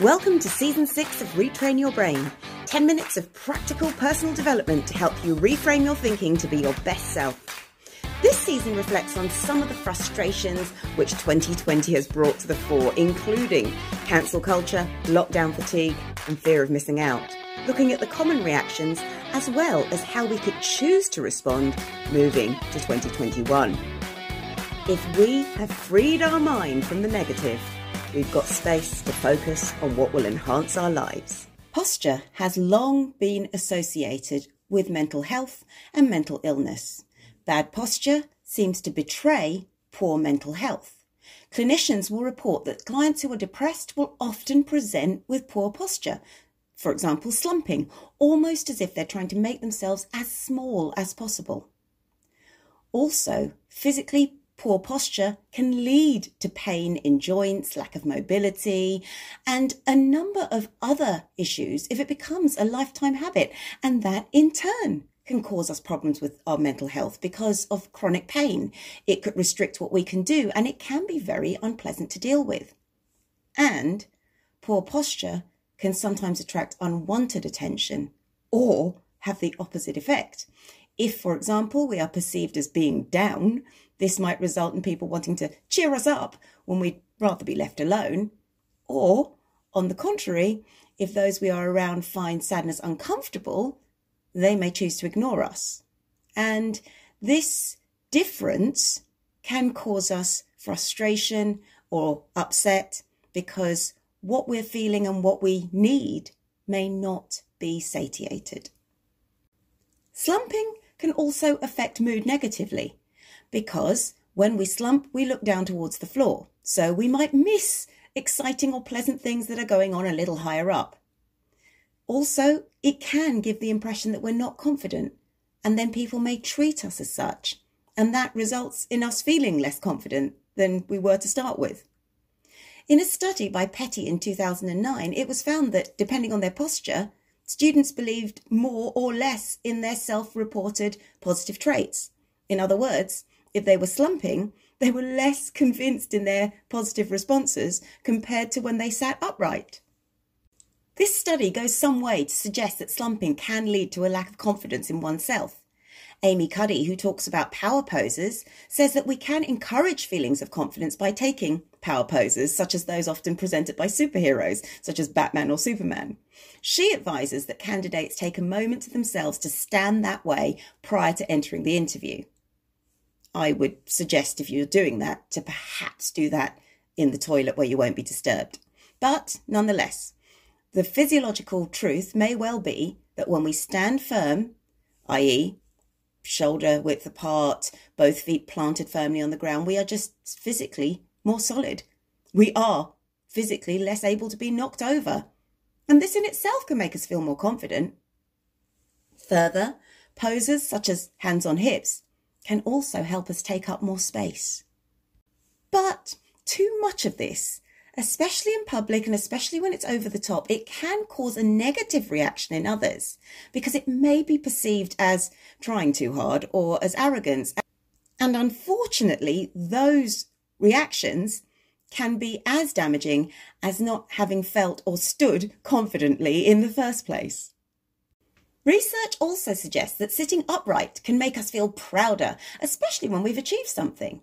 Welcome to season six of Retrain Your Brain 10 minutes of practical personal development to help you reframe your thinking to be your best self. This season reflects on some of the frustrations which 2020 has brought to the fore, including cancel culture, lockdown fatigue, and fear of missing out. Looking at the common reactions as well as how we could choose to respond moving to 2021. If we have freed our mind from the negative, we've got space to focus on what will enhance our lives. Posture has long been associated with mental health and mental illness. Bad posture seems to betray poor mental health. Clinicians will report that clients who are depressed will often present with poor posture, for example, slumping, almost as if they're trying to make themselves as small as possible. Also, physically Poor posture can lead to pain in joints, lack of mobility, and a number of other issues if it becomes a lifetime habit. And that in turn can cause us problems with our mental health because of chronic pain. It could restrict what we can do, and it can be very unpleasant to deal with. And poor posture can sometimes attract unwanted attention or have the opposite effect. If, for example, we are perceived as being down, this might result in people wanting to cheer us up when we'd rather be left alone. Or, on the contrary, if those we are around find sadness uncomfortable, they may choose to ignore us. And this difference can cause us frustration or upset because what we're feeling and what we need may not be satiated. Slumping can also affect mood negatively because when we slump, we look down towards the floor. So we might miss exciting or pleasant things that are going on a little higher up. Also, it can give the impression that we're not confident, and then people may treat us as such, and that results in us feeling less confident than we were to start with. In a study by Petty in 2009, it was found that depending on their posture, students believed more or less in their self reported positive traits. In other words, if they were slumping, they were less convinced in their positive responses compared to when they sat upright. This study goes some way to suggest that slumping can lead to a lack of confidence in oneself. Amy Cuddy, who talks about power poses, says that we can encourage feelings of confidence by taking power poses, such as those often presented by superheroes, such as Batman or Superman. She advises that candidates take a moment to themselves to stand that way prior to entering the interview. I would suggest if you're doing that to perhaps do that in the toilet where you won't be disturbed. But nonetheless, the physiological truth may well be that when we stand firm, i.e., shoulder width apart, both feet planted firmly on the ground, we are just physically more solid. We are physically less able to be knocked over. And this in itself can make us feel more confident. Further, poses such as hands on hips can also help us take up more space. But too much of this especially in public and especially when it's over the top, it can cause a negative reaction in others because it may be perceived as trying too hard or as arrogance. And unfortunately, those reactions can be as damaging as not having felt or stood confidently in the first place. Research also suggests that sitting upright can make us feel prouder, especially when we've achieved something.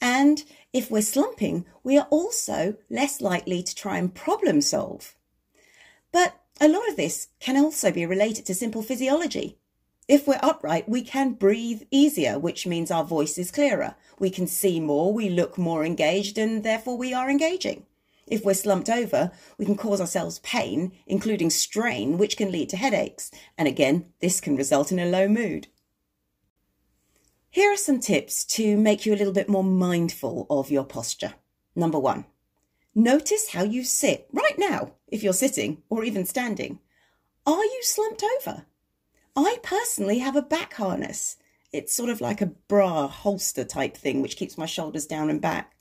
And if we're slumping, we are also less likely to try and problem solve. But a lot of this can also be related to simple physiology. If we're upright, we can breathe easier, which means our voice is clearer. We can see more, we look more engaged, and therefore we are engaging. If we're slumped over, we can cause ourselves pain, including strain, which can lead to headaches. And again, this can result in a low mood. Here are some tips to make you a little bit more mindful of your posture. Number one, notice how you sit right now, if you're sitting or even standing. Are you slumped over? I personally have a back harness. It's sort of like a bra holster type thing, which keeps my shoulders down and back.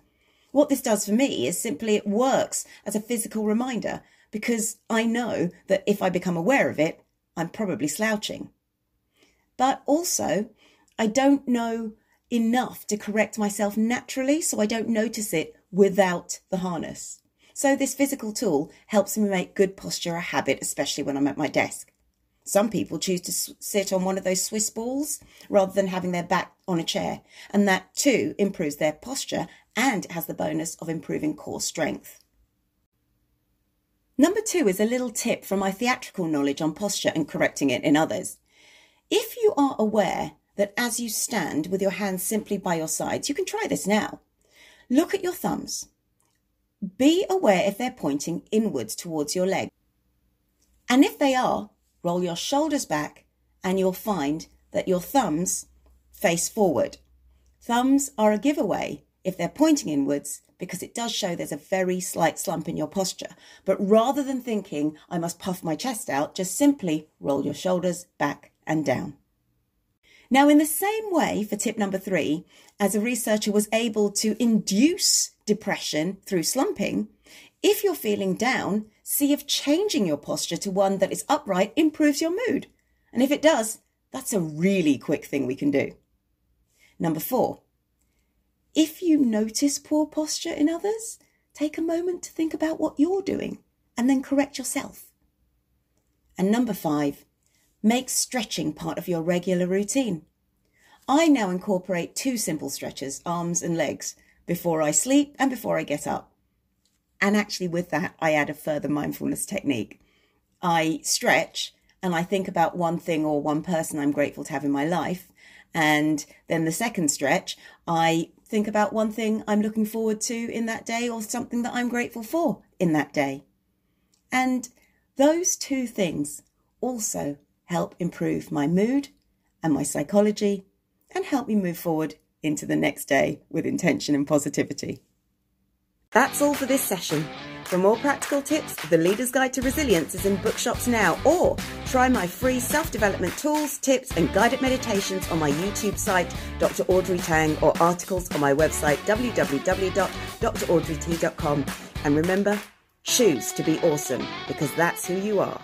What this does for me is simply it works as a physical reminder because I know that if I become aware of it, I'm probably slouching. But also, I don't know enough to correct myself naturally, so I don't notice it without the harness. So, this physical tool helps me make good posture a habit, especially when I'm at my desk. Some people choose to sit on one of those Swiss balls rather than having their back on a chair, and that too improves their posture and has the bonus of improving core strength. Number two is a little tip from my theatrical knowledge on posture and correcting it in others. If you are aware that as you stand with your hands simply by your sides, you can try this now. Look at your thumbs. Be aware if they're pointing inwards towards your leg. And if they are, roll your shoulders back and you'll find that your thumbs face forward. Thumbs are a giveaway if they're pointing inwards because it does show there's a very slight slump in your posture. But rather than thinking I must puff my chest out, just simply roll your shoulders back and down. Now, in the same way, for tip number three, as a researcher was able to induce depression through slumping, if you're feeling down, see if changing your posture to one that is upright improves your mood. And if it does, that's a really quick thing we can do. Number four, if you notice poor posture in others, take a moment to think about what you're doing and then correct yourself. And number five, make stretching part of your regular routine. I now incorporate two simple stretches, arms and legs, before I sleep and before I get up. And actually, with that, I add a further mindfulness technique. I stretch and I think about one thing or one person I'm grateful to have in my life. And then the second stretch, I think about one thing I'm looking forward to in that day or something that I'm grateful for in that day. And those two things also help improve my mood and my psychology and help me move forward into the next day with intention and positivity. That's all for this session. For more practical tips, The Leader's Guide to Resilience is in bookshops now, or try my free self development tools, tips, and guided meditations on my YouTube site, Dr. Audrey Tang, or articles on my website, www.draudreyt.com. And remember, choose to be awesome because that's who you are.